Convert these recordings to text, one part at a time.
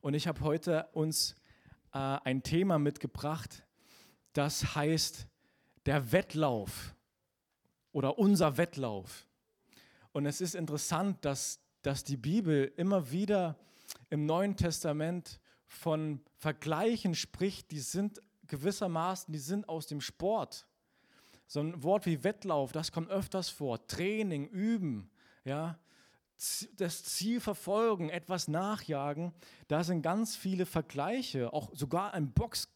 Und ich habe heute uns äh, ein Thema mitgebracht, das heißt der Wettlauf oder unser Wettlauf. Und es ist interessant, dass, dass die Bibel immer wieder im Neuen Testament von Vergleichen spricht, die sind gewissermaßen, die sind aus dem Sport. So ein Wort wie Wettlauf, das kommt öfters vor. Training, üben, ja, das Ziel verfolgen, etwas nachjagen. Da sind ganz viele Vergleiche, auch sogar ein Box,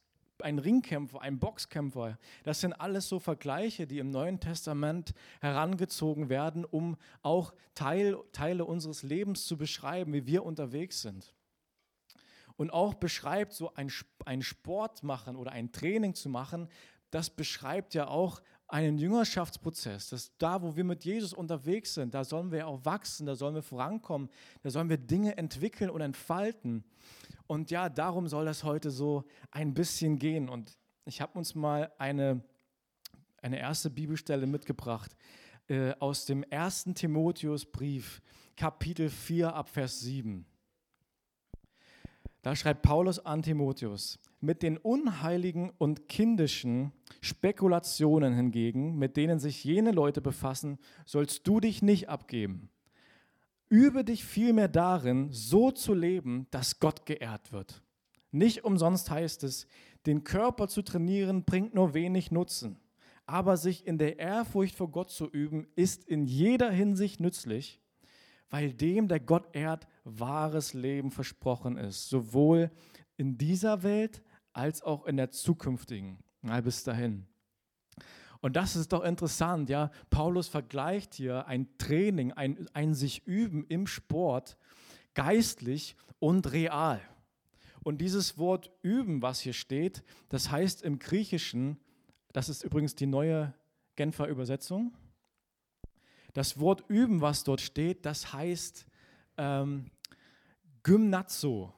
ein Ringkämpfer, ein Boxkämpfer. Das sind alles so Vergleiche, die im Neuen Testament herangezogen werden, um auch Teil, Teile unseres Lebens zu beschreiben, wie wir unterwegs sind und auch beschreibt, so ein, ein Sport machen oder ein Training zu machen, das beschreibt ja auch einen Jüngerschaftsprozess. Das da, wo wir mit Jesus unterwegs sind, da sollen wir auch wachsen, da sollen wir vorankommen, da sollen wir Dinge entwickeln und entfalten. Und ja, darum soll das heute so ein bisschen gehen. Und ich habe uns mal eine, eine erste Bibelstelle mitgebracht äh, aus dem ersten Timotheusbrief, Kapitel 4 ab Vers 7. Da schreibt Paulus an Timotheus, mit den unheiligen und kindischen Spekulationen hingegen, mit denen sich jene Leute befassen, sollst du dich nicht abgeben. Übe dich vielmehr darin, so zu leben, dass Gott geehrt wird. Nicht umsonst heißt es, den Körper zu trainieren bringt nur wenig Nutzen, aber sich in der Ehrfurcht vor Gott zu üben, ist in jeder Hinsicht nützlich, weil dem, der Gott ehrt, wahres Leben versprochen ist, sowohl in dieser Welt als auch in der zukünftigen. Na, bis dahin. Und das ist doch interessant, ja. Paulus vergleicht hier ein Training, ein, ein sich üben im Sport geistlich und real. Und dieses Wort üben, was hier steht, das heißt im Griechischen, das ist übrigens die neue Genfer Übersetzung, das Wort üben, was dort steht, das heißt ähm, Gymnazo.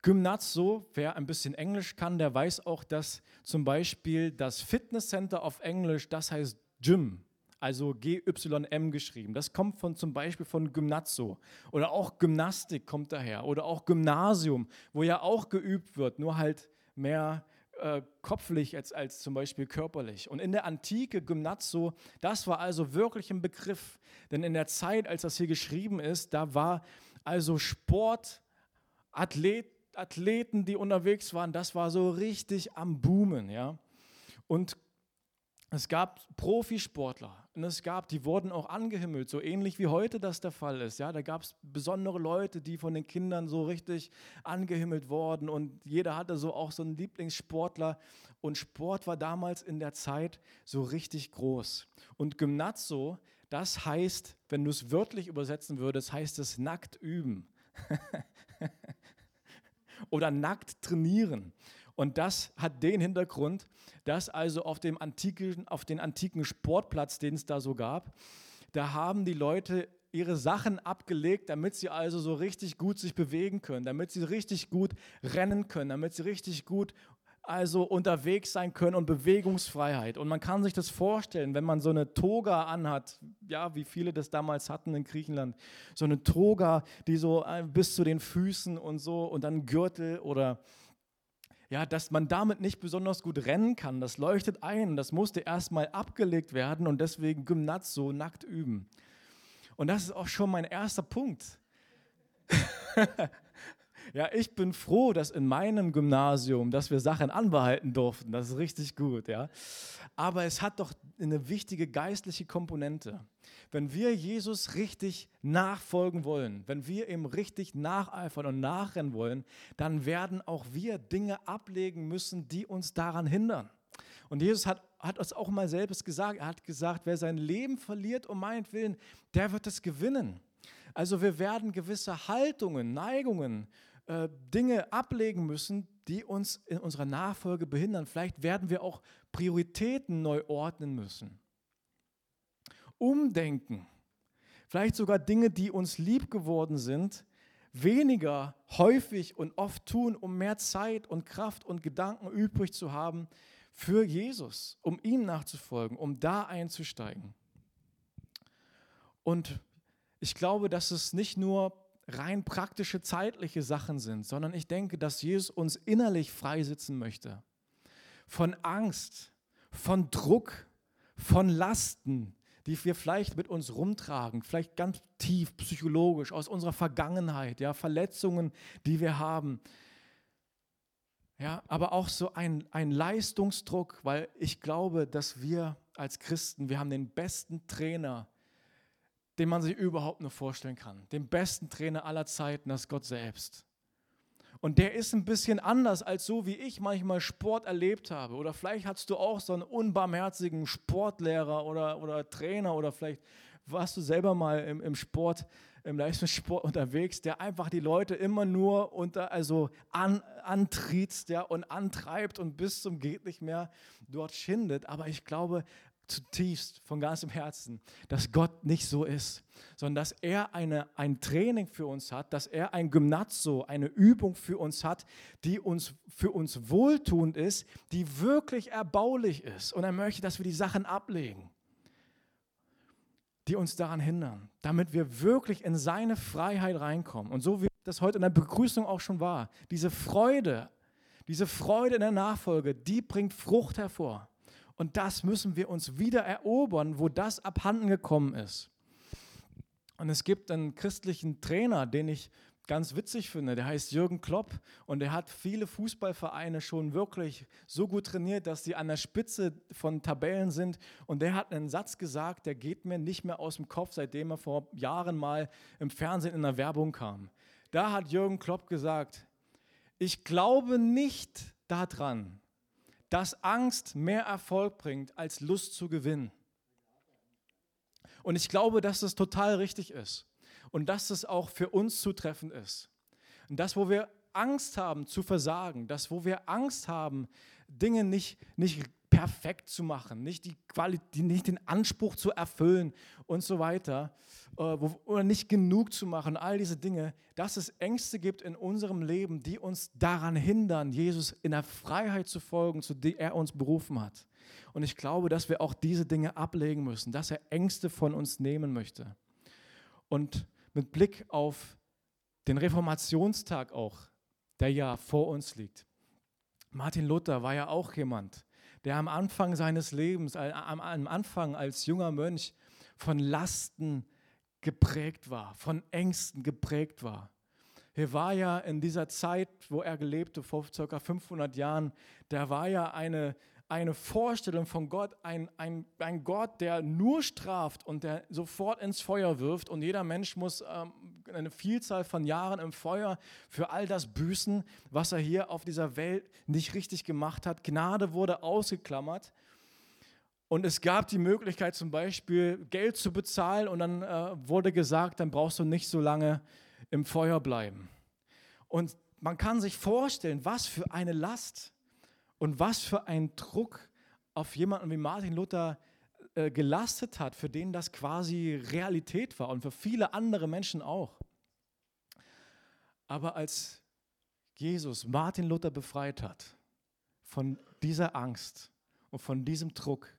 Gymnazo, wer ein bisschen Englisch kann, der weiß auch, dass zum Beispiel das Fitnesscenter auf Englisch, das heißt Gym, also G-Y-M geschrieben. Das kommt von, zum Beispiel von Gymnazo. Oder auch Gymnastik kommt daher. Oder auch Gymnasium, wo ja auch geübt wird, nur halt mehr äh, kopflich als, als zum Beispiel körperlich. Und in der Antike Gymnazo, das war also wirklich ein Begriff. Denn in der Zeit, als das hier geschrieben ist, da war also Sport, Athlet, Athleten, die unterwegs waren, das war so richtig am Boomen. Ja? Und es gab Profisportler und es gab, die wurden auch angehimmelt, so ähnlich wie heute das der Fall ist. Ja, da gab es besondere Leute, die von den Kindern so richtig angehimmelt wurden und jeder hatte so auch so einen Lieblingssportler und Sport war damals in der Zeit so richtig groß. Und Gymnazo, das heißt, wenn du es wörtlich übersetzen würdest, heißt es nackt üben oder nackt trainieren. Und das hat den Hintergrund, dass also auf dem antiken, auf den antiken Sportplatz, den es da so gab, da haben die Leute ihre Sachen abgelegt, damit sie also so richtig gut sich bewegen können, damit sie richtig gut rennen können, damit sie richtig gut also unterwegs sein können und Bewegungsfreiheit. Und man kann sich das vorstellen, wenn man so eine Toga anhat, ja, wie viele das damals hatten in Griechenland, so eine Toga, die so äh, bis zu den Füßen und so und dann Gürtel oder ja, dass man damit nicht besonders gut rennen kann, das leuchtet ein. Das musste erstmal abgelegt werden und deswegen Gymnast so nackt üben. Und das ist auch schon mein erster Punkt. ja, ich bin froh, dass in meinem Gymnasium, dass wir Sachen anbehalten durften. Das ist richtig gut, ja. Aber es hat doch eine wichtige geistliche Komponente. Wenn wir Jesus richtig nachfolgen wollen, wenn wir ihm richtig nacheifern und nachrennen wollen, dann werden auch wir Dinge ablegen müssen, die uns daran hindern. Und Jesus hat, hat uns auch mal selbst gesagt, er hat gesagt, wer sein Leben verliert um meinetwillen, der wird es gewinnen. Also wir werden gewisse Haltungen, Neigungen, äh, Dinge ablegen müssen, die uns in unserer Nachfolge behindern. Vielleicht werden wir auch Prioritäten neu ordnen müssen umdenken, vielleicht sogar Dinge, die uns lieb geworden sind, weniger häufig und oft tun, um mehr Zeit und Kraft und Gedanken übrig zu haben für Jesus, um ihm nachzufolgen, um da einzusteigen. Und ich glaube, dass es nicht nur rein praktische zeitliche Sachen sind, sondern ich denke, dass Jesus uns innerlich freisitzen möchte. Von Angst, von Druck, von Lasten, die wir vielleicht mit uns rumtragen, vielleicht ganz tief psychologisch aus unserer Vergangenheit, ja, Verletzungen, die wir haben. Ja, aber auch so ein, ein Leistungsdruck, weil ich glaube, dass wir als Christen, wir haben den besten Trainer, den man sich überhaupt nur vorstellen kann. Den besten Trainer aller Zeiten, das ist Gott selbst. Und der ist ein bisschen anders als so, wie ich manchmal Sport erlebt habe. Oder vielleicht hast du auch so einen unbarmherzigen Sportlehrer oder, oder Trainer oder vielleicht warst du selber mal im, im Sport, im Leistungssport unterwegs, der einfach die Leute immer nur unter, also an, antriezt ja, und antreibt und bis zum geht nicht mehr dort schindet. Aber ich glaube, zutiefst von ganzem Herzen, dass Gott nicht so ist, sondern dass er eine, ein Training für uns hat, dass er ein Gymnazo, eine Übung für uns hat, die uns für uns wohltuend ist, die wirklich erbaulich ist. Und er möchte, dass wir die Sachen ablegen, die uns daran hindern, damit wir wirklich in seine Freiheit reinkommen. Und so wie das heute in der Begrüßung auch schon war, diese Freude, diese Freude in der Nachfolge, die bringt Frucht hervor. Und das müssen wir uns wieder erobern, wo das abhanden gekommen ist. Und es gibt einen christlichen Trainer, den ich ganz witzig finde, der heißt Jürgen Klopp und der hat viele Fußballvereine schon wirklich so gut trainiert, dass sie an der Spitze von Tabellen sind. Und der hat einen Satz gesagt, der geht mir nicht mehr aus dem Kopf, seitdem er vor Jahren mal im Fernsehen in der Werbung kam. Da hat Jürgen Klopp gesagt, ich glaube nicht daran, dass Angst mehr Erfolg bringt als Lust zu gewinnen. Und ich glaube, dass das total richtig ist und dass das auch für uns zutreffend ist. Und das, wo wir Angst haben zu versagen, das, wo wir Angst haben, Dinge nicht, nicht perfekt zu machen, nicht, die Qualität, nicht den Anspruch zu erfüllen und so weiter, oder nicht genug zu machen, all diese Dinge, dass es Ängste gibt in unserem Leben, die uns daran hindern, Jesus in der Freiheit zu folgen, zu der er uns berufen hat. Und ich glaube, dass wir auch diese Dinge ablegen müssen, dass er Ängste von uns nehmen möchte. Und mit Blick auf den Reformationstag auch, der ja vor uns liegt. Martin Luther war ja auch jemand, der am Anfang seines Lebens, am, Anfang als junger Mönch von Lasten geprägt war, von Ängsten geprägt war. Er war ja in dieser Zeit, wo er gelebt hat, vor ca. 500 Jahren, da war ja eine eine Vorstellung von Gott, ein, ein, ein Gott, der nur straft und der sofort ins Feuer wirft und jeder Mensch muss ähm, eine Vielzahl von Jahren im Feuer für all das büßen, was er hier auf dieser Welt nicht richtig gemacht hat. Gnade wurde ausgeklammert. Und es gab die Möglichkeit zum Beispiel Geld zu bezahlen und dann äh, wurde gesagt, dann brauchst du nicht so lange im Feuer bleiben. Und man kann sich vorstellen, was für eine Last und was für ein Druck auf jemanden wie Martin Luther äh, gelastet hat, für den das quasi Realität war und für viele andere Menschen auch. Aber als Jesus Martin Luther befreit hat von dieser Angst und von diesem Druck,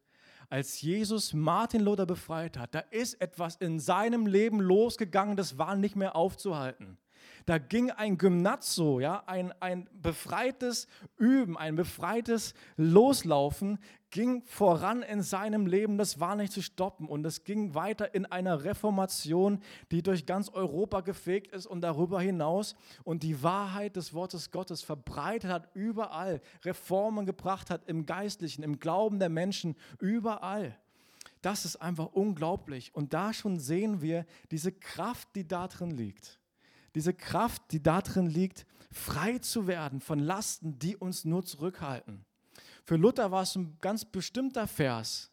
als Jesus Martin Luther befreit hat, da ist etwas in seinem Leben losgegangen, das war nicht mehr aufzuhalten. Da ging ein Gymnazo, ja, ein, ein befreites Üben, ein befreites Loslaufen, ging voran in seinem Leben, das war nicht zu stoppen und es ging weiter in einer Reformation, die durch ganz Europa gefegt ist und darüber hinaus und die Wahrheit des Wortes Gottes verbreitet hat überall, Reformen gebracht hat im Geistlichen, im Glauben der Menschen, überall. Das ist einfach unglaublich und da schon sehen wir diese Kraft, die da drin liegt diese Kraft, die darin liegt, frei zu werden von Lasten, die uns nur zurückhalten. Für Luther war es ein ganz bestimmter Vers,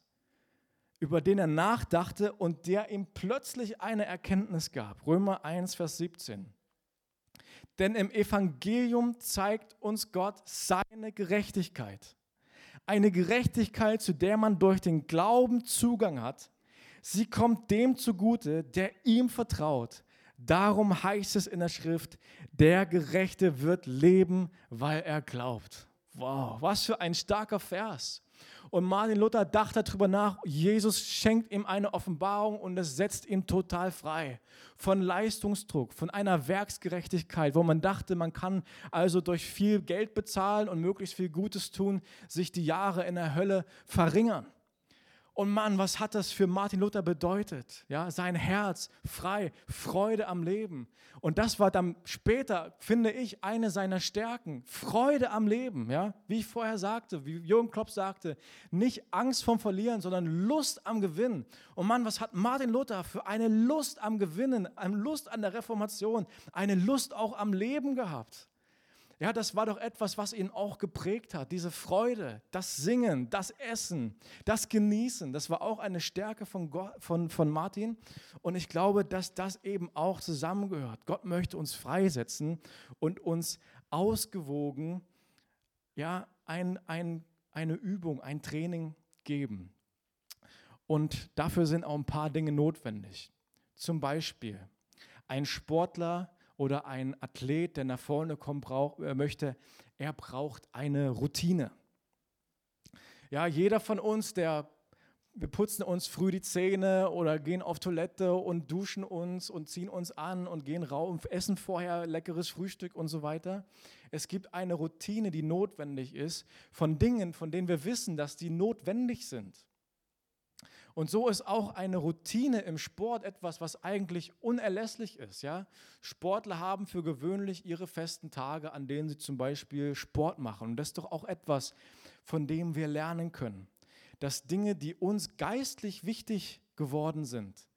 über den er nachdachte und der ihm plötzlich eine Erkenntnis gab. Römer 1, Vers 17. Denn im Evangelium zeigt uns Gott seine Gerechtigkeit. Eine Gerechtigkeit, zu der man durch den Glauben Zugang hat. Sie kommt dem zugute, der ihm vertraut. Darum heißt es in der Schrift, der Gerechte wird leben, weil er glaubt. Wow, was für ein starker Vers. Und Martin Luther dachte darüber nach, Jesus schenkt ihm eine Offenbarung und es setzt ihn total frei von Leistungsdruck, von einer Werksgerechtigkeit, wo man dachte, man kann also durch viel Geld bezahlen und möglichst viel Gutes tun, sich die Jahre in der Hölle verringern. Und Mann, was hat das für Martin Luther bedeutet? Ja, sein Herz frei, Freude am Leben. Und das war dann später, finde ich, eine seiner Stärken. Freude am Leben. Ja, wie ich vorher sagte, wie Jürgen Klopp sagte, nicht Angst vom Verlieren, sondern Lust am Gewinn. Und Mann, was hat Martin Luther für eine Lust am Gewinnen, eine Lust an der Reformation, eine Lust auch am Leben gehabt? Ja, das war doch etwas, was ihn auch geprägt hat. Diese Freude, das Singen, das Essen, das Genießen, das war auch eine Stärke von, Gott, von, von Martin. Und ich glaube, dass das eben auch zusammengehört. Gott möchte uns freisetzen und uns ausgewogen ja, ein, ein, eine Übung, ein Training geben. Und dafür sind auch ein paar Dinge notwendig. Zum Beispiel, ein Sportler oder ein Athlet, der nach vorne kommen brauch, äh, möchte, er braucht eine Routine. Ja, jeder von uns, der wir putzen uns früh die Zähne oder gehen auf Toilette und duschen uns und ziehen uns an und gehen raus, essen vorher leckeres Frühstück und so weiter. Es gibt eine Routine, die notwendig ist von Dingen, von denen wir wissen, dass die notwendig sind. Und so ist auch eine Routine im Sport etwas, was eigentlich unerlässlich ist. Ja? Sportler haben für gewöhnlich ihre festen Tage, an denen sie zum Beispiel Sport machen. Und das ist doch auch etwas, von dem wir lernen können. Dass Dinge, die uns geistlich wichtig geworden sind,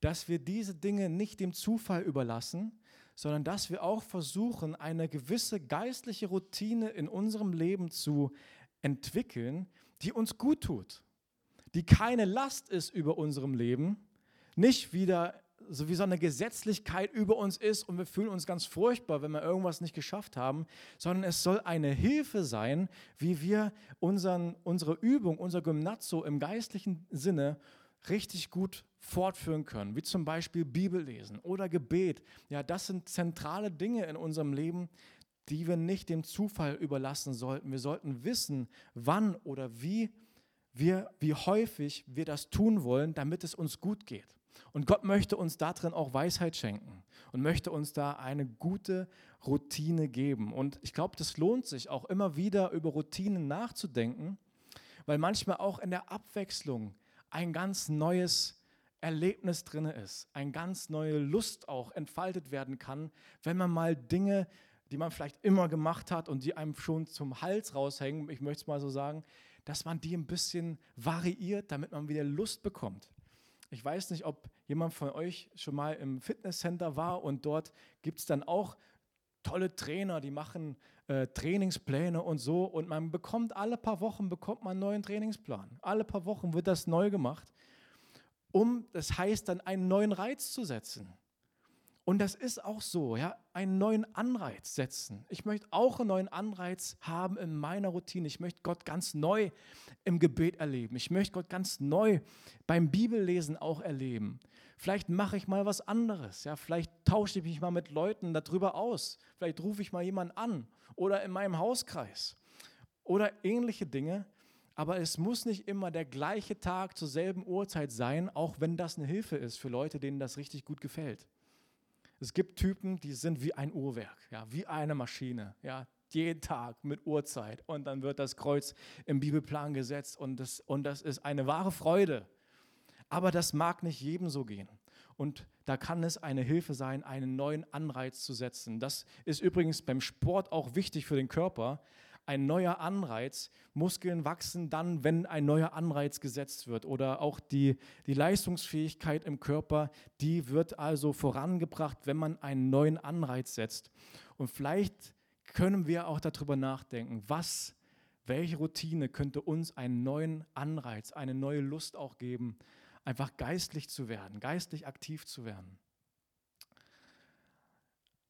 dass wir diese Dinge nicht dem Zufall überlassen, sondern dass wir auch versuchen, eine gewisse geistliche Routine in unserem Leben zu entwickeln, die uns gut tut die keine Last ist über unserem Leben, nicht wieder so wie so eine Gesetzlichkeit über uns ist und wir fühlen uns ganz furchtbar, wenn wir irgendwas nicht geschafft haben, sondern es soll eine Hilfe sein, wie wir unseren, unsere Übung, unser Gymnazzo im geistlichen Sinne richtig gut fortführen können, wie zum Beispiel Bibellesen oder Gebet. Ja, das sind zentrale Dinge in unserem Leben, die wir nicht dem Zufall überlassen sollten. Wir sollten wissen, wann oder wie wir, wie häufig wir das tun wollen, damit es uns gut geht. Und Gott möchte uns darin auch Weisheit schenken und möchte uns da eine gute Routine geben. Und ich glaube, das lohnt sich auch immer wieder über Routinen nachzudenken, weil manchmal auch in der Abwechslung ein ganz neues Erlebnis drin ist, eine ganz neue Lust auch entfaltet werden kann, wenn man mal Dinge, die man vielleicht immer gemacht hat und die einem schon zum Hals raushängen, ich möchte es mal so sagen, dass man die ein bisschen variiert, damit man wieder Lust bekommt. Ich weiß nicht, ob jemand von euch schon mal im Fitnesscenter war und dort gibt es dann auch tolle Trainer, die machen äh, Trainingspläne und so und man bekommt alle paar Wochen bekommt man einen neuen Trainingsplan. Alle paar Wochen wird das neu gemacht, um, das heißt dann einen neuen Reiz zu setzen. Und das ist auch so, ja, einen neuen Anreiz setzen. Ich möchte auch einen neuen Anreiz haben in meiner Routine. Ich möchte Gott ganz neu im Gebet erleben. Ich möchte Gott ganz neu beim Bibellesen auch erleben. Vielleicht mache ich mal was anderes. Ja, vielleicht tausche ich mich mal mit Leuten darüber aus. Vielleicht rufe ich mal jemanden an oder in meinem Hauskreis oder ähnliche Dinge. Aber es muss nicht immer der gleiche Tag zur selben Uhrzeit sein, auch wenn das eine Hilfe ist für Leute, denen das richtig gut gefällt. Es gibt Typen, die sind wie ein Uhrwerk, ja, wie eine Maschine, ja, jeden Tag mit Uhrzeit und dann wird das Kreuz im Bibelplan gesetzt und das, und das ist eine wahre Freude. Aber das mag nicht jedem so gehen. Und da kann es eine Hilfe sein, einen neuen Anreiz zu setzen. Das ist übrigens beim Sport auch wichtig für den Körper, ein neuer Anreiz. Muskeln wachsen dann, wenn ein neuer Anreiz gesetzt wird. Oder auch die, die Leistungsfähigkeit im Körper, die wird also vorangebracht, wenn man einen neuen Anreiz setzt. Und vielleicht können wir auch darüber nachdenken, was, welche Routine könnte uns einen neuen Anreiz, eine neue Lust auch geben, einfach geistlich zu werden, geistlich aktiv zu werden.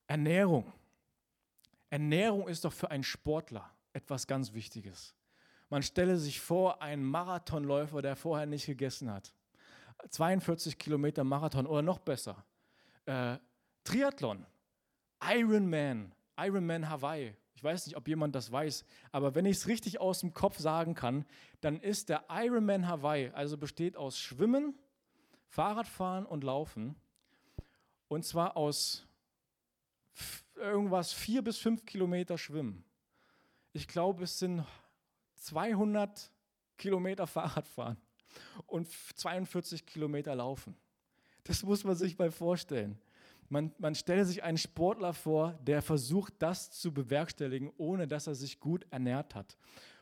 Ernährung. Ernährung ist doch für einen Sportler etwas ganz Wichtiges. Man stelle sich vor, einen Marathonläufer, der vorher nicht gegessen hat. 42 Kilometer Marathon oder noch besser. Äh, Triathlon, Ironman, Ironman Hawaii. Ich weiß nicht, ob jemand das weiß, aber wenn ich es richtig aus dem Kopf sagen kann, dann ist der Ironman Hawaii, also besteht aus Schwimmen, Fahrradfahren und Laufen. Und zwar aus irgendwas vier bis fünf Kilometer Schwimmen. Ich glaube, es sind 200 Kilometer Fahrradfahren und 42 Kilometer Laufen. Das muss man sich mal vorstellen. Man, man stelle sich einen Sportler vor, der versucht, das zu bewerkstelligen, ohne dass er sich gut ernährt hat.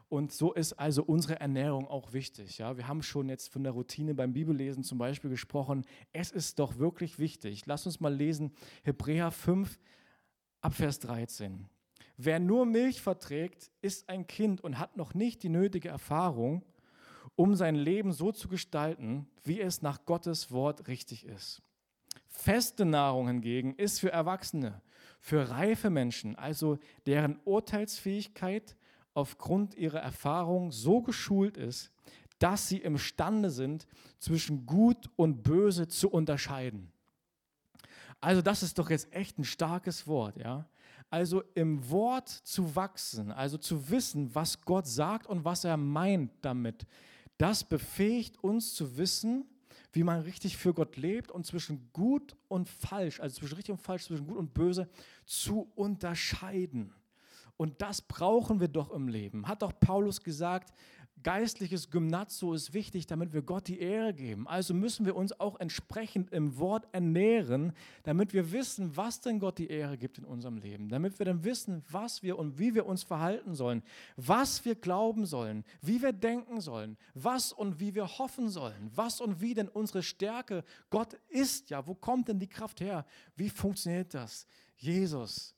Und so ist also unsere Ernährung auch wichtig. Ja, wir haben schon jetzt von der Routine beim Bibellesen zum Beispiel gesprochen. Es ist doch wirklich wichtig. Lass uns mal lesen, Hebräer 5, Abvers 13. Wer nur Milch verträgt, ist ein Kind und hat noch nicht die nötige Erfahrung, um sein Leben so zu gestalten, wie es nach Gottes Wort richtig ist. Feste Nahrung hingegen ist für Erwachsene, für reife Menschen, also deren Urteilsfähigkeit aufgrund ihrer Erfahrung so geschult ist, dass sie imstande sind, zwischen Gut und Böse zu unterscheiden. Also das ist doch jetzt echt ein starkes Wort, ja. Also im Wort zu wachsen, also zu wissen, was Gott sagt und was er meint damit, das befähigt uns zu wissen, wie man richtig für Gott lebt und zwischen gut und falsch, also zwischen richtig und falsch, zwischen gut und böse zu unterscheiden. Und das brauchen wir doch im Leben. Hat doch Paulus gesagt, geistliches Gymnazio ist wichtig, damit wir Gott die Ehre geben. Also müssen wir uns auch entsprechend im Wort ernähren, damit wir wissen, was denn Gott die Ehre gibt in unserem Leben. Damit wir dann wissen, was wir und wie wir uns verhalten sollen, was wir glauben sollen, wie wir denken sollen, was und wie wir hoffen sollen, was und wie denn unsere Stärke Gott ist. Ja, wo kommt denn die Kraft her? Wie funktioniert das? Jesus,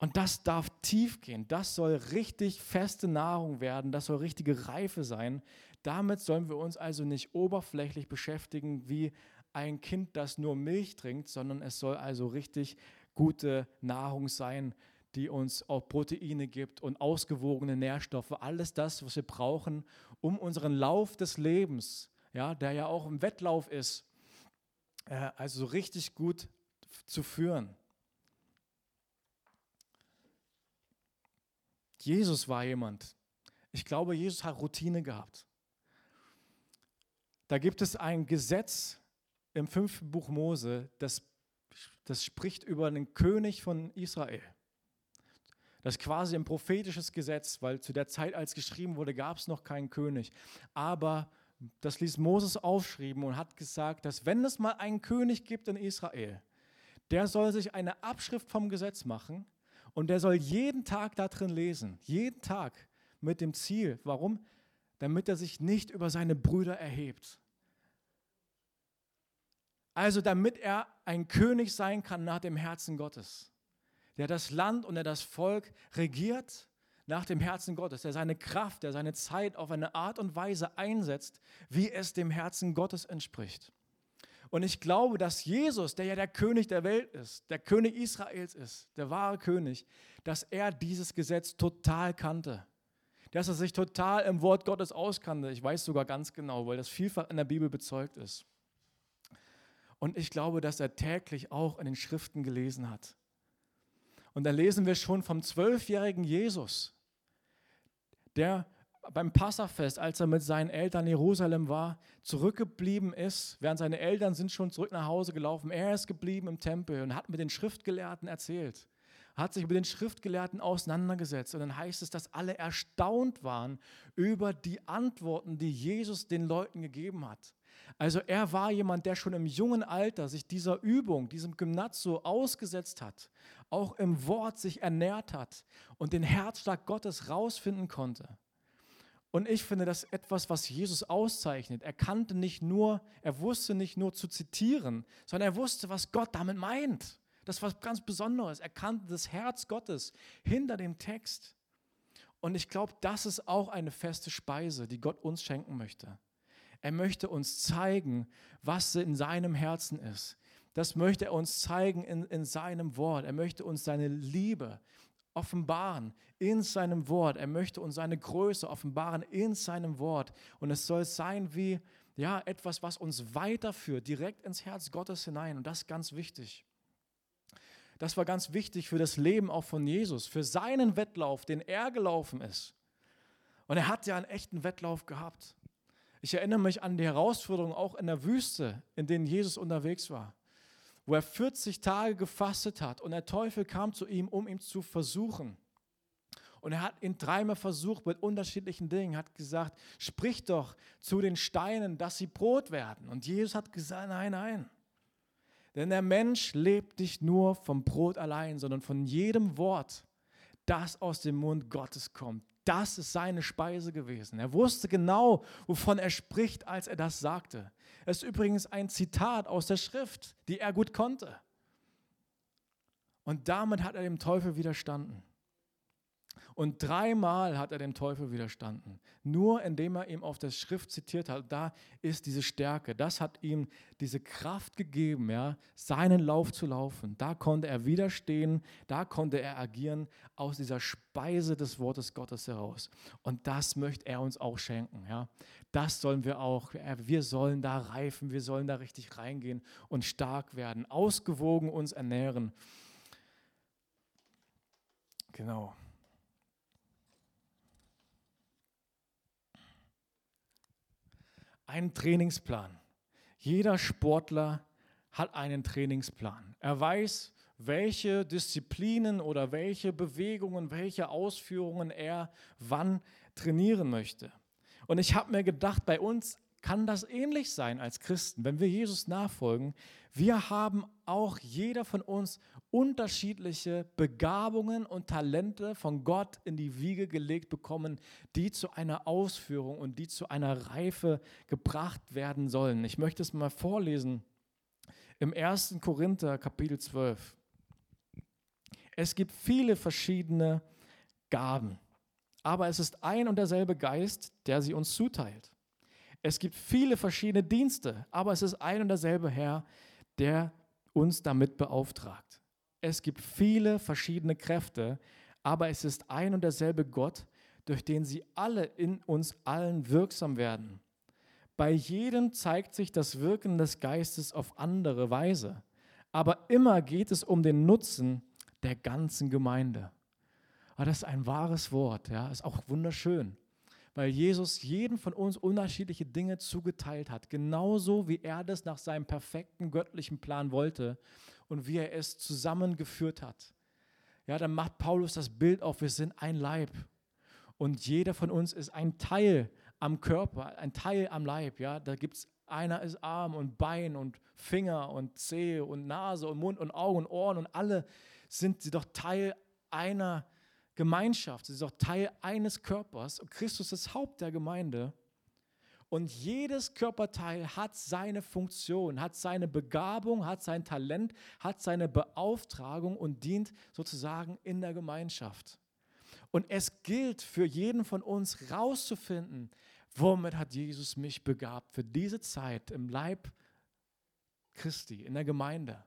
und das darf tief gehen. Das soll richtig feste Nahrung werden. Das soll richtige Reife sein. Damit sollen wir uns also nicht oberflächlich beschäftigen wie ein Kind, das nur Milch trinkt, sondern es soll also richtig gute Nahrung sein, die uns auch Proteine gibt und ausgewogene Nährstoffe. Alles das, was wir brauchen, um unseren Lauf des Lebens, ja, der ja auch im Wettlauf ist, äh, also richtig gut zu führen. Jesus war jemand. Ich glaube, Jesus hat Routine gehabt. Da gibt es ein Gesetz im fünften Buch Mose, das, das spricht über einen König von Israel. Das ist quasi ein prophetisches Gesetz, weil zu der Zeit, als geschrieben wurde, gab es noch keinen König. Aber das ließ Moses aufschreiben und hat gesagt, dass wenn es mal einen König gibt in Israel, der soll sich eine Abschrift vom Gesetz machen und der soll jeden Tag da drin lesen, jeden Tag mit dem Ziel. Warum? Damit er sich nicht über seine Brüder erhebt. Also damit er ein König sein kann nach dem Herzen Gottes, der das Land und der das Volk regiert nach dem Herzen Gottes, der seine Kraft, der seine Zeit auf eine Art und Weise einsetzt, wie es dem Herzen Gottes entspricht. Und ich glaube, dass Jesus, der ja der König der Welt ist, der König Israels ist, der wahre König, dass er dieses Gesetz total kannte. Dass er sich total im Wort Gottes auskannte. Ich weiß sogar ganz genau, weil das vielfach in der Bibel bezeugt ist. Und ich glaube, dass er täglich auch in den Schriften gelesen hat. Und da lesen wir schon vom zwölfjährigen Jesus, der beim Passafest, als er mit seinen Eltern in Jerusalem war, zurückgeblieben ist, während seine Eltern sind schon zurück nach Hause gelaufen. Er ist geblieben im Tempel und hat mit den Schriftgelehrten erzählt, hat sich mit den Schriftgelehrten auseinandergesetzt. Und dann heißt es, dass alle erstaunt waren über die Antworten, die Jesus den Leuten gegeben hat. Also er war jemand, der schon im jungen Alter sich dieser Übung, diesem Gymnazio ausgesetzt hat, auch im Wort sich ernährt hat und den Herzschlag Gottes rausfinden konnte. Und ich finde das etwas, was Jesus auszeichnet. Er kannte nicht nur, er wusste nicht nur zu zitieren, sondern er wusste, was Gott damit meint. Das war ganz Besonderes. Er kannte das Herz Gottes hinter dem Text. Und ich glaube, das ist auch eine feste Speise, die Gott uns schenken möchte. Er möchte uns zeigen, was in seinem Herzen ist. Das möchte er uns zeigen in, in seinem Wort. Er möchte uns seine Liebe, offenbaren in seinem Wort. Er möchte uns seine Größe offenbaren in seinem Wort. Und es soll sein wie ja, etwas, was uns weiterführt, direkt ins Herz Gottes hinein. Und das ist ganz wichtig. Das war ganz wichtig für das Leben auch von Jesus, für seinen Wettlauf, den er gelaufen ist. Und er hat ja einen echten Wettlauf gehabt. Ich erinnere mich an die Herausforderung auch in der Wüste, in denen Jesus unterwegs war, wo er 40 Tage gefastet hat und der Teufel kam zu ihm, um ihn zu versuchen. Und er hat ihn dreimal versucht mit unterschiedlichen Dingen, hat gesagt, sprich doch zu den Steinen, dass sie Brot werden. Und Jesus hat gesagt, nein, nein. Denn der Mensch lebt nicht nur vom Brot allein, sondern von jedem Wort, das aus dem Mund Gottes kommt. Das ist seine Speise gewesen. Er wusste genau, wovon er spricht, als er das sagte. Es ist übrigens ein Zitat aus der Schrift, die er gut konnte. Und damit hat er dem Teufel widerstanden. Und dreimal hat er dem Teufel widerstanden. Nur indem er ihm auf der Schrift zitiert hat, da ist diese Stärke. Das hat ihm diese Kraft gegeben, ja, seinen Lauf zu laufen. Da konnte er widerstehen, da konnte er agieren aus dieser Speise des Wortes Gottes heraus. Und das möchte er uns auch schenken. Ja. Das sollen wir auch. Wir sollen da reifen, wir sollen da richtig reingehen und stark werden, ausgewogen uns ernähren. Genau. Einen Trainingsplan. Jeder Sportler hat einen Trainingsplan. Er weiß, welche Disziplinen oder welche Bewegungen, welche Ausführungen er wann trainieren möchte. Und ich habe mir gedacht, bei uns kann das ähnlich sein als Christen, wenn wir Jesus nachfolgen. Wir haben auch jeder von uns unterschiedliche Begabungen und Talente von Gott in die Wiege gelegt bekommen, die zu einer Ausführung und die zu einer Reife gebracht werden sollen. Ich möchte es mal vorlesen im 1. Korinther Kapitel 12. Es gibt viele verschiedene Gaben, aber es ist ein und derselbe Geist, der sie uns zuteilt. Es gibt viele verschiedene Dienste, aber es ist ein und derselbe Herr, der uns damit beauftragt. Es gibt viele verschiedene Kräfte, aber es ist ein und derselbe Gott, durch den sie alle in uns allen wirksam werden. Bei jedem zeigt sich das Wirken des Geistes auf andere Weise, aber immer geht es um den Nutzen der ganzen Gemeinde. Aber ah, das ist ein wahres Wort, ja, ist auch wunderschön weil Jesus jedem von uns unterschiedliche Dinge zugeteilt hat, genauso wie er das nach seinem perfekten göttlichen Plan wollte und wie er es zusammengeführt hat. Ja, dann macht Paulus das Bild auf, wir sind ein Leib und jeder von uns ist ein Teil am Körper, ein Teil am Leib. Ja, da gibt es einer ist Arm und Bein und Finger und Zehe und Nase und Mund und Augen und Ohren und alle sind sie doch Teil einer Gemeinschaft, sie ist auch Teil eines Körpers und Christus ist Haupt der Gemeinde. Und jedes Körperteil hat seine Funktion, hat seine Begabung, hat sein Talent, hat seine Beauftragung und dient sozusagen in der Gemeinschaft. Und es gilt für jeden von uns rauszufinden, womit hat Jesus mich begabt für diese Zeit im Leib Christi, in der Gemeinde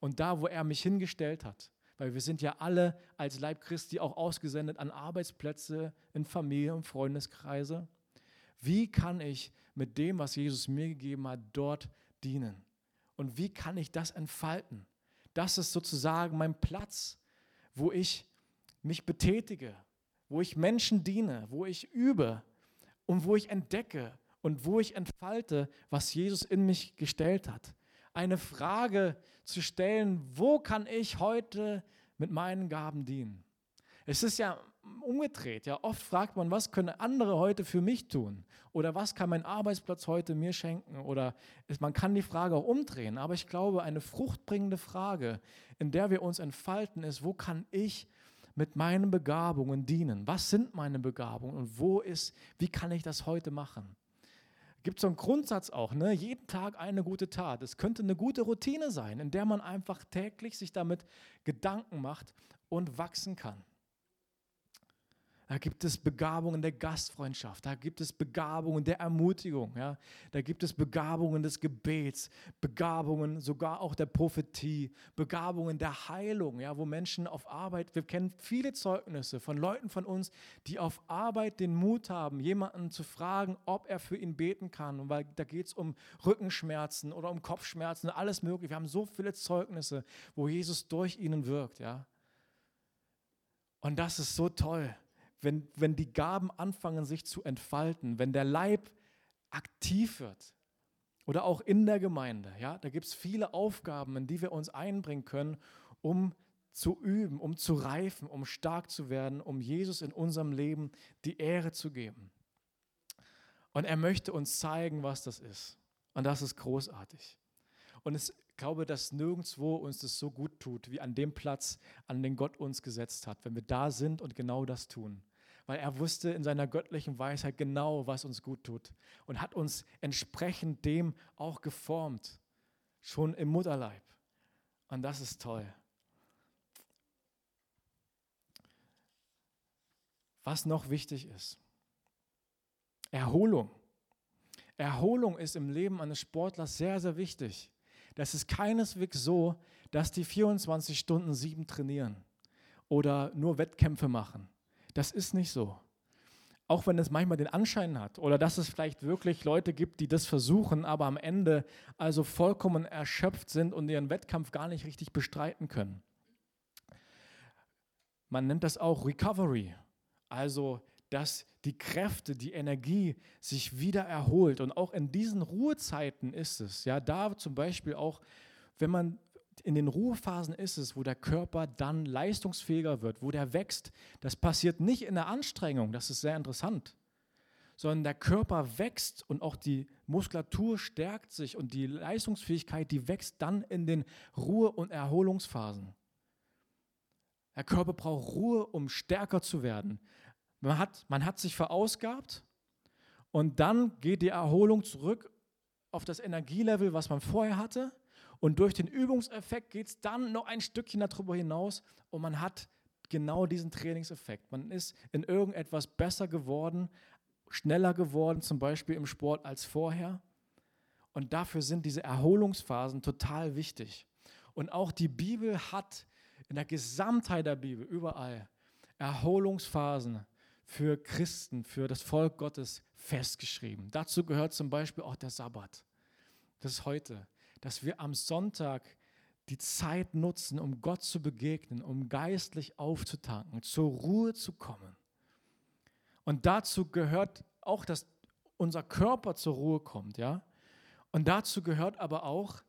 und da, wo er mich hingestellt hat weil wir sind ja alle als Leib Christi auch ausgesendet an Arbeitsplätze, in Familie und Freundeskreise. Wie kann ich mit dem, was Jesus mir gegeben hat, dort dienen? Und wie kann ich das entfalten? Das ist sozusagen mein Platz, wo ich mich betätige, wo ich Menschen diene, wo ich übe und wo ich entdecke und wo ich entfalte, was Jesus in mich gestellt hat eine Frage zu stellen, wo kann ich heute mit meinen Gaben dienen? Es ist ja umgedreht. Ja, oft fragt man, was können andere heute für mich tun? Oder was kann mein Arbeitsplatz heute mir schenken? Oder man kann die Frage auch umdrehen. Aber ich glaube, eine fruchtbringende Frage, in der wir uns entfalten, ist, wo kann ich mit meinen Begabungen dienen? Was sind meine Begabungen und wo ist, wie kann ich das heute machen? Gibt so einen Grundsatz auch, ne? jeden Tag eine gute Tat. Es könnte eine gute Routine sein, in der man einfach täglich sich damit Gedanken macht und wachsen kann. Da gibt es Begabungen der Gastfreundschaft, da gibt es Begabungen der Ermutigung, ja? da gibt es Begabungen des Gebets, Begabungen sogar auch der Prophetie, Begabungen der Heilung, ja? wo Menschen auf Arbeit, wir kennen viele Zeugnisse von Leuten von uns, die auf Arbeit den Mut haben, jemanden zu fragen, ob er für ihn beten kann. Und weil da geht es um Rückenschmerzen oder um Kopfschmerzen, alles mögliche. Wir haben so viele Zeugnisse, wo Jesus durch ihnen wirkt. Ja? Und das ist so toll wenn, wenn die Gaben anfangen sich zu entfalten, wenn der Leib aktiv wird oder auch in der Gemeinde, ja, da gibt es viele Aufgaben, in die wir uns einbringen können, um zu üben, um zu reifen, um stark zu werden, um Jesus in unserem Leben die Ehre zu geben. Und er möchte uns zeigen, was das ist. Und das ist großartig. Und ich glaube, dass nirgendwo uns das so gut tut, wie an dem Platz, an den Gott uns gesetzt hat, wenn wir da sind und genau das tun weil er wusste in seiner göttlichen Weisheit genau, was uns gut tut und hat uns entsprechend dem auch geformt, schon im Mutterleib. Und das ist toll. Was noch wichtig ist, Erholung. Erholung ist im Leben eines Sportlers sehr, sehr wichtig. Das ist keineswegs so, dass die 24 Stunden sieben trainieren oder nur Wettkämpfe machen. Das ist nicht so. Auch wenn es manchmal den Anschein hat oder dass es vielleicht wirklich Leute gibt, die das versuchen, aber am Ende also vollkommen erschöpft sind und ihren Wettkampf gar nicht richtig bestreiten können. Man nennt das auch Recovery, also dass die Kräfte, die Energie sich wieder erholt. Und auch in diesen Ruhezeiten ist es, ja, da zum Beispiel auch, wenn man in den Ruhephasen ist es, wo der Körper dann leistungsfähiger wird, wo der wächst. Das passiert nicht in der Anstrengung, das ist sehr interessant, sondern der Körper wächst und auch die Muskulatur stärkt sich und die Leistungsfähigkeit, die wächst dann in den Ruhe- und Erholungsphasen. Der Körper braucht Ruhe, um stärker zu werden. Man hat, man hat sich verausgabt und dann geht die Erholung zurück auf das Energielevel, was man vorher hatte. Und durch den Übungseffekt geht es dann noch ein Stückchen darüber hinaus und man hat genau diesen Trainingseffekt. Man ist in irgendetwas besser geworden, schneller geworden, zum Beispiel im Sport als vorher. Und dafür sind diese Erholungsphasen total wichtig. Und auch die Bibel hat in der Gesamtheit der Bibel überall Erholungsphasen für Christen, für das Volk Gottes festgeschrieben. Dazu gehört zum Beispiel auch der Sabbat. Das ist heute dass wir am Sonntag die Zeit nutzen, um Gott zu begegnen, um geistlich aufzutanken, zur Ruhe zu kommen. Und dazu gehört auch, dass unser Körper zur Ruhe kommt, ja? Und dazu gehört aber auch,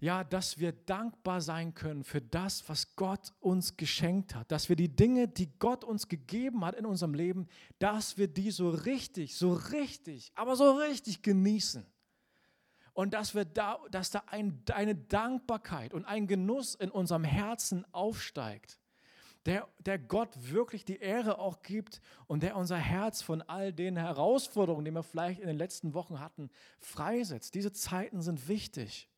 ja, dass wir dankbar sein können für das, was Gott uns geschenkt hat, dass wir die Dinge, die Gott uns gegeben hat in unserem Leben, dass wir die so richtig, so richtig, aber so richtig genießen und dass, wir da, dass da ein, eine Dankbarkeit und ein Genuss in unserem Herzen aufsteigt, der, der Gott wirklich die Ehre auch gibt und der unser Herz von all den Herausforderungen, die wir vielleicht in den letzten Wochen hatten, freisetzt. Diese Zeiten sind wichtig.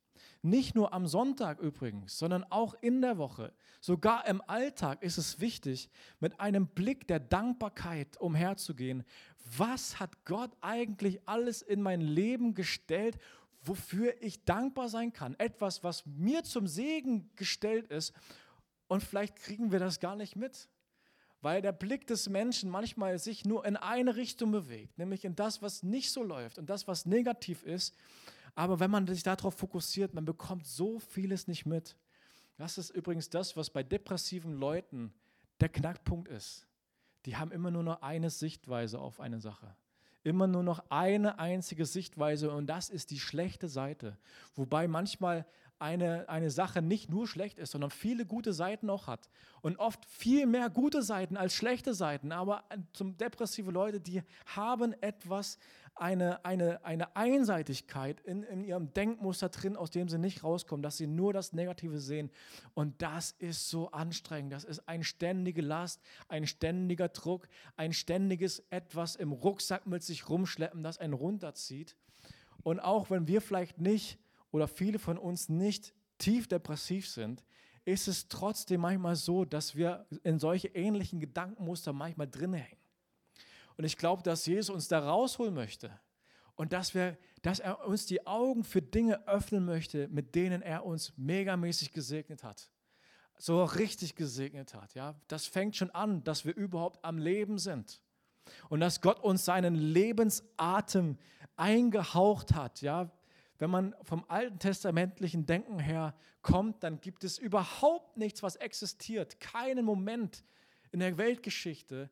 Nicht nur am Sonntag übrigens, sondern auch in der Woche. Sogar im Alltag ist es wichtig, mit einem Blick der Dankbarkeit umherzugehen. Was hat Gott eigentlich alles in mein Leben gestellt wofür ich dankbar sein kann. Etwas, was mir zum Segen gestellt ist. Und vielleicht kriegen wir das gar nicht mit, weil der Blick des Menschen manchmal sich nur in eine Richtung bewegt, nämlich in das, was nicht so läuft und das, was negativ ist. Aber wenn man sich darauf fokussiert, man bekommt so vieles nicht mit. Das ist übrigens das, was bei depressiven Leuten der Knackpunkt ist. Die haben immer nur noch eine Sichtweise auf eine Sache immer nur noch eine einzige Sichtweise und das ist die schlechte Seite. Wobei manchmal eine, eine Sache nicht nur schlecht ist, sondern viele gute Seiten auch hat. Und oft viel mehr gute Seiten als schlechte Seiten. Aber zum depressive Leute, die haben etwas, eine, eine, eine Einseitigkeit in, in ihrem Denkmuster drin, aus dem sie nicht rauskommen, dass sie nur das Negative sehen. Und das ist so anstrengend. Das ist eine ständige Last, ein ständiger Druck, ein ständiges etwas im Rucksack mit sich rumschleppen, das einen runterzieht. Und auch wenn wir vielleicht nicht oder viele von uns nicht tief depressiv sind, ist es trotzdem manchmal so, dass wir in solche ähnlichen Gedankenmuster manchmal drin hängen. Und ich glaube, dass Jesus uns da rausholen möchte und dass, wir, dass er uns die Augen für Dinge öffnen möchte, mit denen er uns megamäßig gesegnet hat. So richtig gesegnet hat. Ja? Das fängt schon an, dass wir überhaupt am Leben sind. Und dass Gott uns seinen Lebensatem eingehaucht hat. Ja? Wenn man vom alten testamentlichen Denken her kommt, dann gibt es überhaupt nichts, was existiert. Keinen Moment in der Weltgeschichte,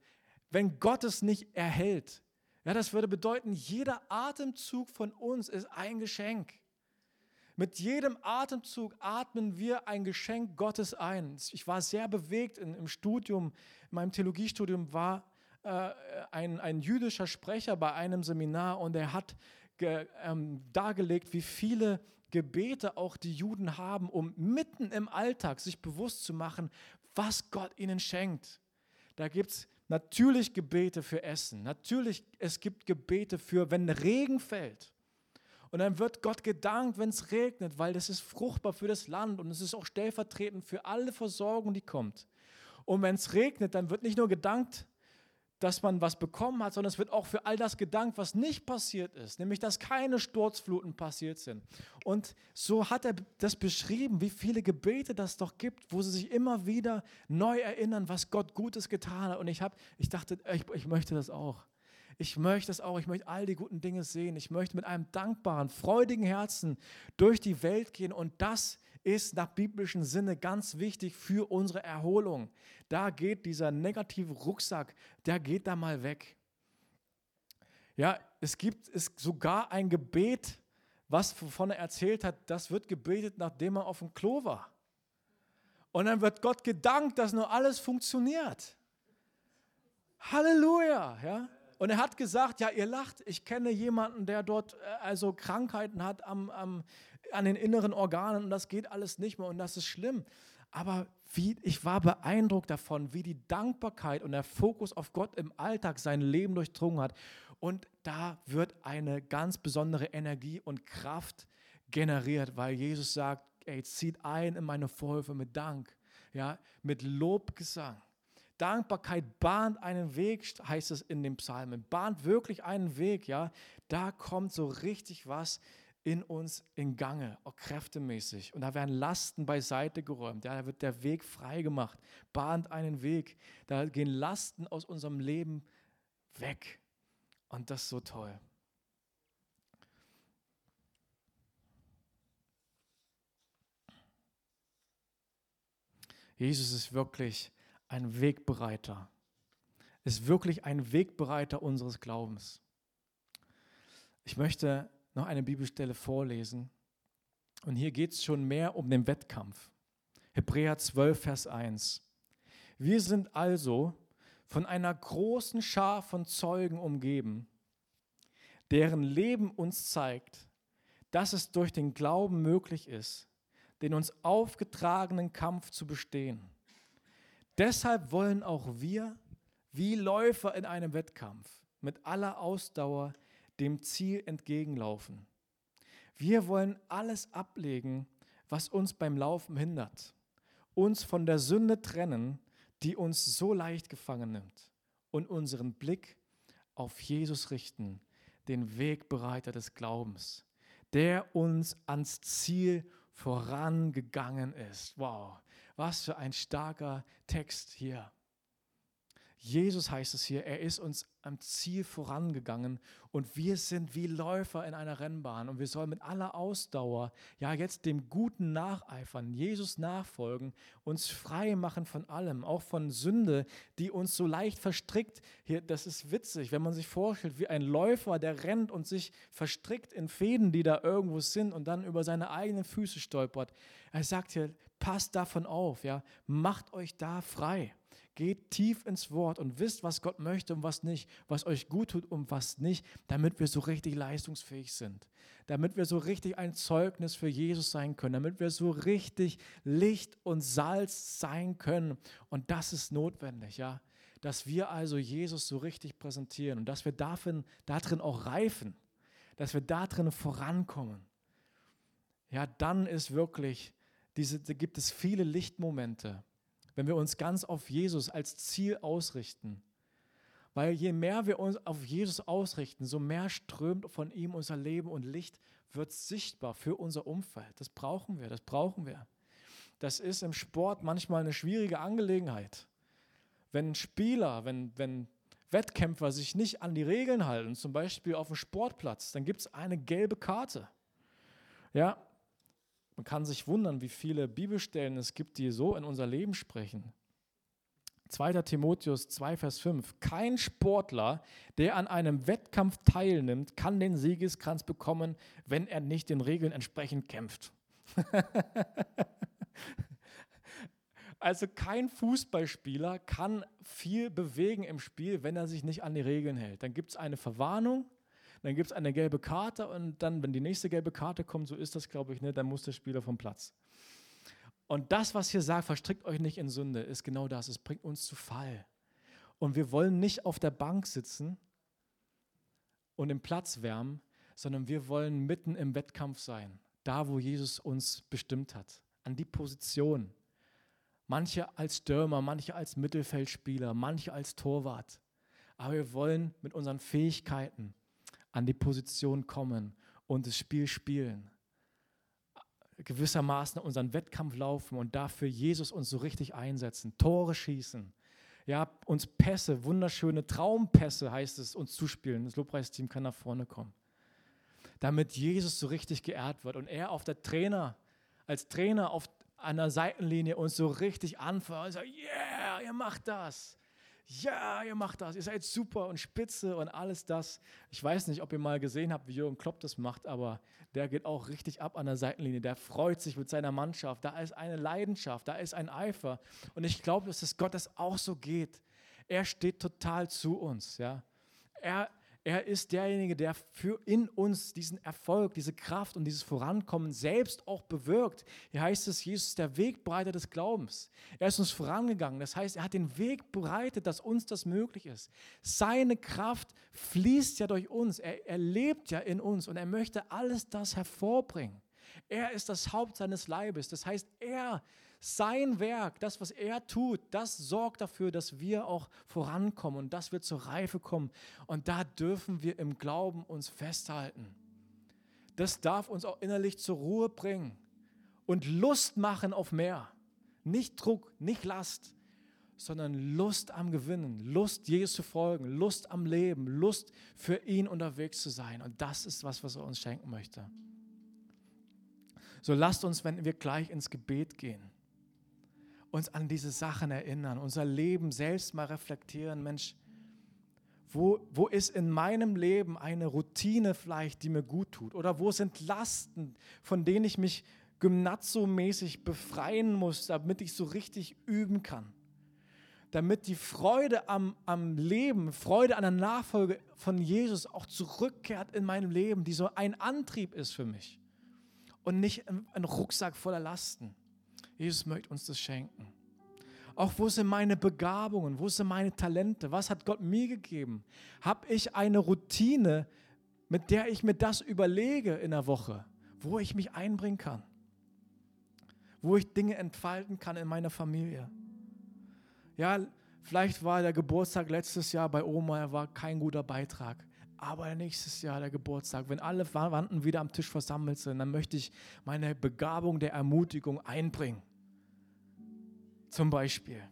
wenn Gott es nicht erhält. Ja, das würde bedeuten, jeder Atemzug von uns ist ein Geschenk. Mit jedem Atemzug atmen wir ein Geschenk Gottes ein. Ich war sehr bewegt in, im Studium, in meinem Theologiestudium war äh, ein, ein jüdischer Sprecher bei einem Seminar und er hat ge, ähm, dargelegt, wie viele Gebete auch die Juden haben, um mitten im Alltag sich bewusst zu machen, was Gott ihnen schenkt. Da gibt es Natürlich Gebete für Essen. Natürlich, es gibt Gebete für, wenn Regen fällt. Und dann wird Gott gedankt, wenn es regnet, weil das ist fruchtbar für das Land und es ist auch stellvertretend für alle Versorgung, die kommt. Und wenn es regnet, dann wird nicht nur gedankt, dass man was bekommen hat, sondern es wird auch für all das gedankt, was nicht passiert ist, nämlich dass keine Sturzfluten passiert sind. Und so hat er das beschrieben, wie viele Gebete das doch gibt, wo sie sich immer wieder neu erinnern, was Gott Gutes getan hat. Und ich, hab, ich dachte, ich, ich möchte das auch. Ich möchte das auch. Ich möchte all die guten Dinge sehen. Ich möchte mit einem dankbaren, freudigen Herzen durch die Welt gehen und das ist nach biblischem Sinne ganz wichtig für unsere Erholung. Da geht dieser negative Rucksack, der geht da mal weg. Ja, es gibt es sogar ein Gebet, was wovon er erzählt hat, das wird gebetet, nachdem er auf dem Klo war. Und dann wird Gott gedankt, dass nur alles funktioniert. Halleluja, ja. Und er hat gesagt, ja, ihr lacht, ich kenne jemanden, der dort äh, also Krankheiten hat am, am, an den inneren Organen und das geht alles nicht mehr und das ist schlimm. Aber wie, ich war beeindruckt davon, wie die Dankbarkeit und der Fokus auf Gott im Alltag sein Leben durchdrungen hat. Und da wird eine ganz besondere Energie und Kraft generiert, weil Jesus sagt, ey, zieht ein in meine Vorhöfe mit Dank, ja, mit Lobgesang. Dankbarkeit bahnt einen Weg, heißt es in den Psalmen. Bahnt wirklich einen Weg, ja. Da kommt so richtig was in uns in Gange, auch kräftemäßig. Und da werden Lasten beiseite geräumt. Ja, da wird der Weg frei gemacht, bahnt einen Weg. Da gehen Lasten aus unserem Leben weg. Und das ist so toll. Jesus ist wirklich ein Wegbereiter. Ist wirklich ein Wegbereiter unseres Glaubens. Ich möchte noch eine Bibelstelle vorlesen. Und hier geht es schon mehr um den Wettkampf. Hebräer 12, Vers 1. Wir sind also von einer großen Schar von Zeugen umgeben, deren Leben uns zeigt, dass es durch den Glauben möglich ist, den uns aufgetragenen Kampf zu bestehen. Deshalb wollen auch wir, wie Läufer in einem Wettkampf, mit aller Ausdauer dem Ziel entgegenlaufen. Wir wollen alles ablegen, was uns beim Laufen hindert, uns von der Sünde trennen, die uns so leicht gefangen nimmt und unseren Blick auf Jesus richten, den Wegbereiter des Glaubens, der uns ans Ziel vorangegangen ist. Wow, was für ein starker Text hier. Jesus heißt es hier, er ist uns am Ziel vorangegangen und wir sind wie Läufer in einer Rennbahn und wir sollen mit aller Ausdauer, ja jetzt dem Guten nacheifern, Jesus nachfolgen, uns frei machen von allem, auch von Sünde, die uns so leicht verstrickt. Hier, das ist witzig, wenn man sich vorstellt, wie ein Läufer, der rennt und sich verstrickt in Fäden, die da irgendwo sind und dann über seine eigenen Füße stolpert. Er sagt hier, passt davon auf, ja, macht euch da frei. Geht tief ins Wort und wisst, was Gott möchte und was nicht, was euch gut tut und was nicht, damit wir so richtig leistungsfähig sind, damit wir so richtig ein Zeugnis für Jesus sein können, damit wir so richtig Licht und Salz sein können. Und das ist notwendig, ja, dass wir also Jesus so richtig präsentieren und dass wir darin, darin auch reifen, dass wir darin vorankommen. Ja, dann ist wirklich diese, da gibt es viele Lichtmomente, wenn wir uns ganz auf Jesus als Ziel ausrichten. Weil je mehr wir uns auf Jesus ausrichten, so mehr strömt von ihm unser Leben und Licht wird sichtbar für unser Umfeld. Das brauchen wir, das brauchen wir. Das ist im Sport manchmal eine schwierige Angelegenheit. Wenn Spieler, wenn, wenn Wettkämpfer sich nicht an die Regeln halten, zum Beispiel auf dem Sportplatz, dann gibt es eine gelbe Karte. Ja, man kann sich wundern, wie viele Bibelstellen es gibt, die so in unser Leben sprechen. 2. Timotheus 2, Vers 5. Kein Sportler, der an einem Wettkampf teilnimmt, kann den Siegeskranz bekommen, wenn er nicht den Regeln entsprechend kämpft. also kein Fußballspieler kann viel bewegen im Spiel, wenn er sich nicht an die Regeln hält. Dann gibt es eine Verwarnung, dann gibt es eine gelbe Karte und dann, wenn die nächste gelbe Karte kommt, so ist das, glaube ich, ne, dann muss der Spieler vom Platz. Und das, was hier sagt, verstrickt euch nicht in Sünde, ist genau das. Es bringt uns zu Fall. Und wir wollen nicht auf der Bank sitzen und im Platz wärmen, sondern wir wollen mitten im Wettkampf sein, da wo Jesus uns bestimmt hat, an die Position. Manche als Stürmer, manche als Mittelfeldspieler, manche als Torwart. Aber wir wollen mit unseren Fähigkeiten an die Position kommen und das Spiel spielen gewissermaßen unseren Wettkampf laufen und dafür Jesus uns so richtig einsetzen, Tore schießen, ja, uns Pässe, wunderschöne Traumpässe heißt es, uns zuspielen. Das Lobpreisteam kann nach vorne kommen. Damit Jesus so richtig geehrt wird und er auf der Trainer, als Trainer auf einer Seitenlinie uns so richtig anfeuert und sagt, yeah, ihr macht das ja, ihr macht das, ihr seid super und spitze und alles das. Ich weiß nicht, ob ihr mal gesehen habt, wie Jürgen Klopp das macht, aber der geht auch richtig ab an der Seitenlinie. Der freut sich mit seiner Mannschaft. Da ist eine Leidenschaft, da ist ein Eifer. Und ich glaube, dass es Gott das auch so geht. Er steht total zu uns. Ja? Er, er ist derjenige, der für in uns diesen Erfolg, diese Kraft und dieses Vorankommen selbst auch bewirkt. Hier heißt es, Jesus ist der Wegbereiter des Glaubens. Er ist uns vorangegangen. Das heißt, er hat den Weg bereitet, dass uns das möglich ist. Seine Kraft fließt ja durch uns. Er, er lebt ja in uns und er möchte alles das hervorbringen. Er ist das Haupt seines Leibes. Das heißt, er sein Werk, das, was er tut, das sorgt dafür, dass wir auch vorankommen und dass wir zur Reife kommen. Und da dürfen wir im Glauben uns festhalten. Das darf uns auch innerlich zur Ruhe bringen und Lust machen auf mehr. Nicht Druck, nicht Last, sondern Lust am Gewinnen, Lust, Jesus zu folgen, Lust am Leben, Lust für ihn unterwegs zu sein. Und das ist was, was er uns schenken möchte. So lasst uns, wenn wir gleich ins Gebet gehen, uns an diese Sachen erinnern, unser Leben selbst mal reflektieren. Mensch, wo, wo ist in meinem Leben eine Routine vielleicht, die mir gut tut? Oder wo sind Lasten, von denen ich mich Gymnazzo-mäßig befreien muss, damit ich so richtig üben kann? Damit die Freude am, am Leben, Freude an der Nachfolge von Jesus auch zurückkehrt in meinem Leben, die so ein Antrieb ist für mich und nicht ein Rucksack voller Lasten. Jesus möchte uns das schenken. Auch wo sind meine Begabungen? Wo sind meine Talente? Was hat Gott mir gegeben? Habe ich eine Routine, mit der ich mir das überlege in der Woche, wo ich mich einbringen kann? Wo ich Dinge entfalten kann in meiner Familie? Ja, vielleicht war der Geburtstag letztes Jahr bei Oma, er war kein guter Beitrag. Aber nächstes Jahr der Geburtstag, wenn alle Verwandten wieder am Tisch versammelt sind, dann möchte ich meine Begabung der Ermutigung einbringen. Zum Beispiel.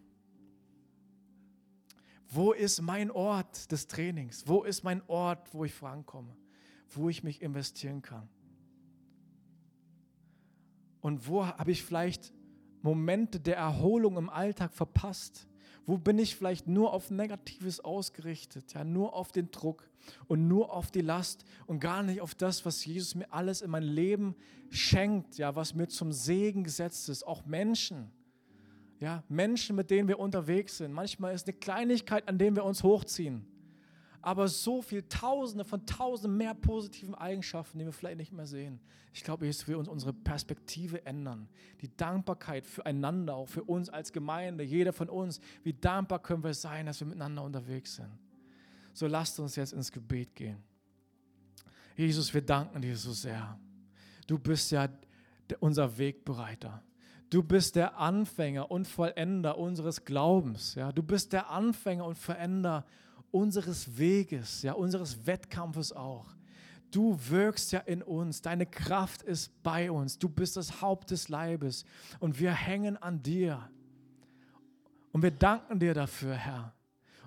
Wo ist mein Ort des Trainings? Wo ist mein Ort, wo ich vorankomme? Wo ich mich investieren kann? Und wo habe ich vielleicht Momente der Erholung im Alltag verpasst? Wo bin ich vielleicht nur auf Negatives ausgerichtet, ja, nur auf den Druck und nur auf die Last und gar nicht auf das, was Jesus mir alles in mein Leben schenkt, ja, was mir zum Segen gesetzt ist, auch Menschen. Ja, Menschen, mit denen wir unterwegs sind. Manchmal ist eine Kleinigkeit, an denen wir uns hochziehen aber so viel, tausende von tausenden mehr positiven Eigenschaften, die wir vielleicht nicht mehr sehen. Ich glaube, Jesus will uns unsere Perspektive ändern. Die Dankbarkeit füreinander, auch für uns als Gemeinde, jeder von uns. Wie dankbar können wir sein, dass wir miteinander unterwegs sind. So lasst uns jetzt ins Gebet gehen. Jesus, wir danken dir so sehr. Du bist ja unser Wegbereiter. Du bist der Anfänger und Vollender unseres Glaubens. Ja? Du bist der Anfänger und Veränder unseres Weges, ja, unseres Wettkampfes auch. Du wirkst ja in uns, deine Kraft ist bei uns, du bist das Haupt des Leibes und wir hängen an dir. Und wir danken dir dafür, Herr.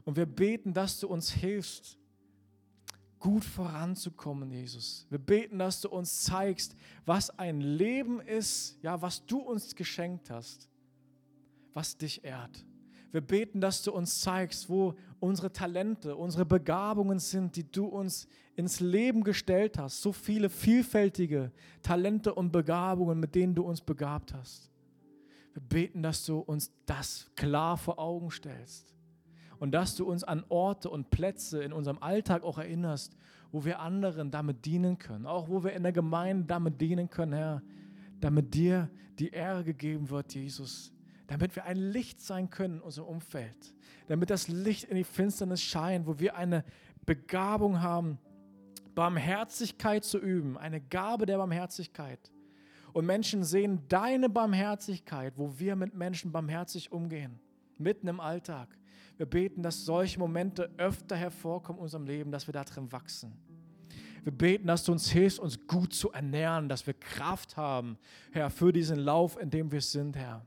Und wir beten, dass du uns hilfst, gut voranzukommen, Jesus. Wir beten, dass du uns zeigst, was ein Leben ist, ja, was du uns geschenkt hast, was dich ehrt. Wir beten, dass du uns zeigst, wo unsere Talente, unsere Begabungen sind, die du uns ins Leben gestellt hast. So viele vielfältige Talente und Begabungen, mit denen du uns begabt hast. Wir beten, dass du uns das klar vor Augen stellst und dass du uns an Orte und Plätze in unserem Alltag auch erinnerst, wo wir anderen damit dienen können, auch wo wir in der Gemeinde damit dienen können, Herr, damit dir die Ehre gegeben wird, Jesus, damit wir ein Licht sein können in unserem Umfeld, damit das Licht in die Finsternis scheint, wo wir eine Begabung haben, Barmherzigkeit zu üben, eine Gabe der Barmherzigkeit. Und Menschen sehen deine Barmherzigkeit, wo wir mit Menschen barmherzig umgehen, mitten im Alltag. Wir beten, dass solche Momente öfter hervorkommen in unserem Leben, dass wir darin wachsen. Wir beten, dass du uns hilfst, uns gut zu ernähren, dass wir Kraft haben, Herr, für diesen Lauf, in dem wir sind, Herr.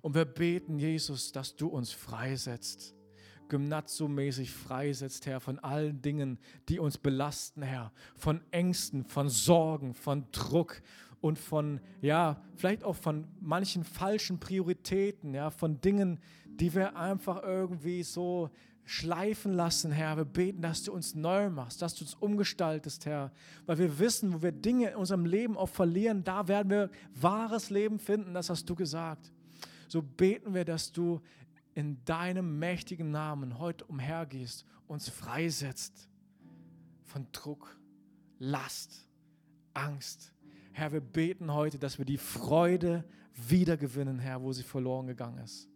Und wir beten, Jesus, dass du uns freisetzt Gymnazzo-mäßig freisetzt, Herr, von allen Dingen, die uns belasten, Herr, von Ängsten, von Sorgen, von Druck und von, ja, vielleicht auch von manchen falschen Prioritäten, ja, von Dingen, die wir einfach irgendwie so schleifen lassen, Herr. Wir beten, dass du uns neu machst, dass du uns umgestaltest, Herr. Weil wir wissen, wo wir Dinge in unserem Leben auch verlieren, da werden wir wahres Leben finden, das hast du gesagt. So beten wir, dass du in deinem mächtigen Namen heute umhergehst, uns freisetzt von Druck, Last, Angst. Herr, wir beten heute, dass wir die Freude wiedergewinnen, Herr, wo sie verloren gegangen ist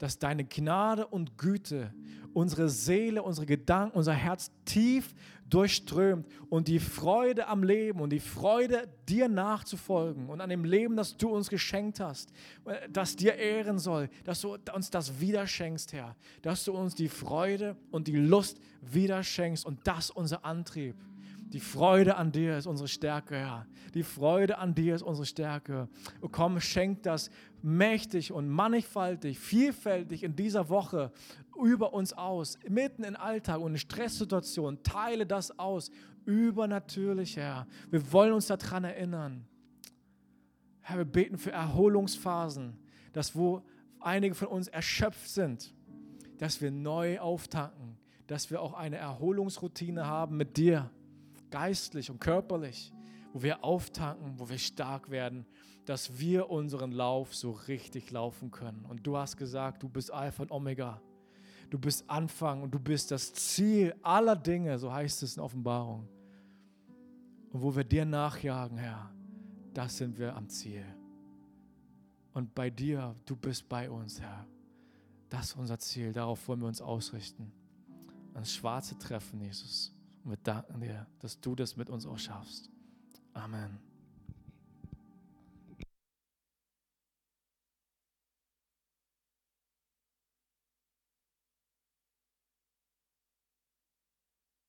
dass deine Gnade und Güte unsere Seele, unsere Gedanken, unser Herz tief durchströmt und die Freude am Leben und die Freude, dir nachzufolgen und an dem Leben, das du uns geschenkt hast, das dir ehren soll, dass du uns das wieder schenkst, Herr, dass du uns die Freude und die Lust wieder schenkst und das unser Antrieb. Die Freude an dir ist unsere Stärke, Herr. Die Freude an dir ist unsere Stärke. Und komm, schenk das mächtig und mannigfaltig, vielfältig in dieser Woche über uns aus, mitten im Alltag und in Stresssituationen. Teile das aus, übernatürlich, Herr. Wir wollen uns daran erinnern. Herr, wir beten für Erholungsphasen, dass wo einige von uns erschöpft sind, dass wir neu auftanken, dass wir auch eine Erholungsroutine haben mit dir geistlich und körperlich, wo wir auftanken, wo wir stark werden, dass wir unseren Lauf so richtig laufen können. Und du hast gesagt, du bist Alpha und Omega. Du bist Anfang und du bist das Ziel aller Dinge, so heißt es in Offenbarung. Und wo wir dir nachjagen, Herr, das sind wir am Ziel. Und bei dir, du bist bei uns, Herr. Das ist unser Ziel, darauf wollen wir uns ausrichten. Ans schwarze Treffen, Jesus. Und wir danken dir, dass du das mit uns auch schaffst. Amen.